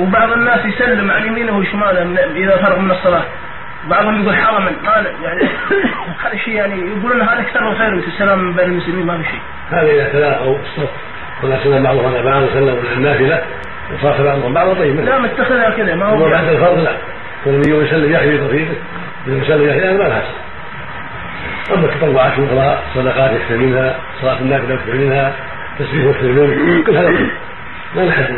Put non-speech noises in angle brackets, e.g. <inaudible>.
وبعض الناس يسلم عن يمينه وشماله إذا فرغ من الصلاة. بعضهم يقول حرما ما يعني <coughs> هذا شيء يعني يقولون هذا أكثر من خير السلام بين المسلمين ما في شيء. هذا إذا تلاقوا الصف ولا سلم بعضهم على بعض وسلموا النافلة وصاف بعضهم بعضا طيب. لا متخذها كذا ما هو بعد الفرض لا. كل يوم يسلم يحيي رفيقه يسلم يحيي هذا ما لها أما التطوعات الاخرى صدقات يكثر منها صلاة النافلة يكثر منها تسبيح يكثر منه كل هذا طيب. ما نحد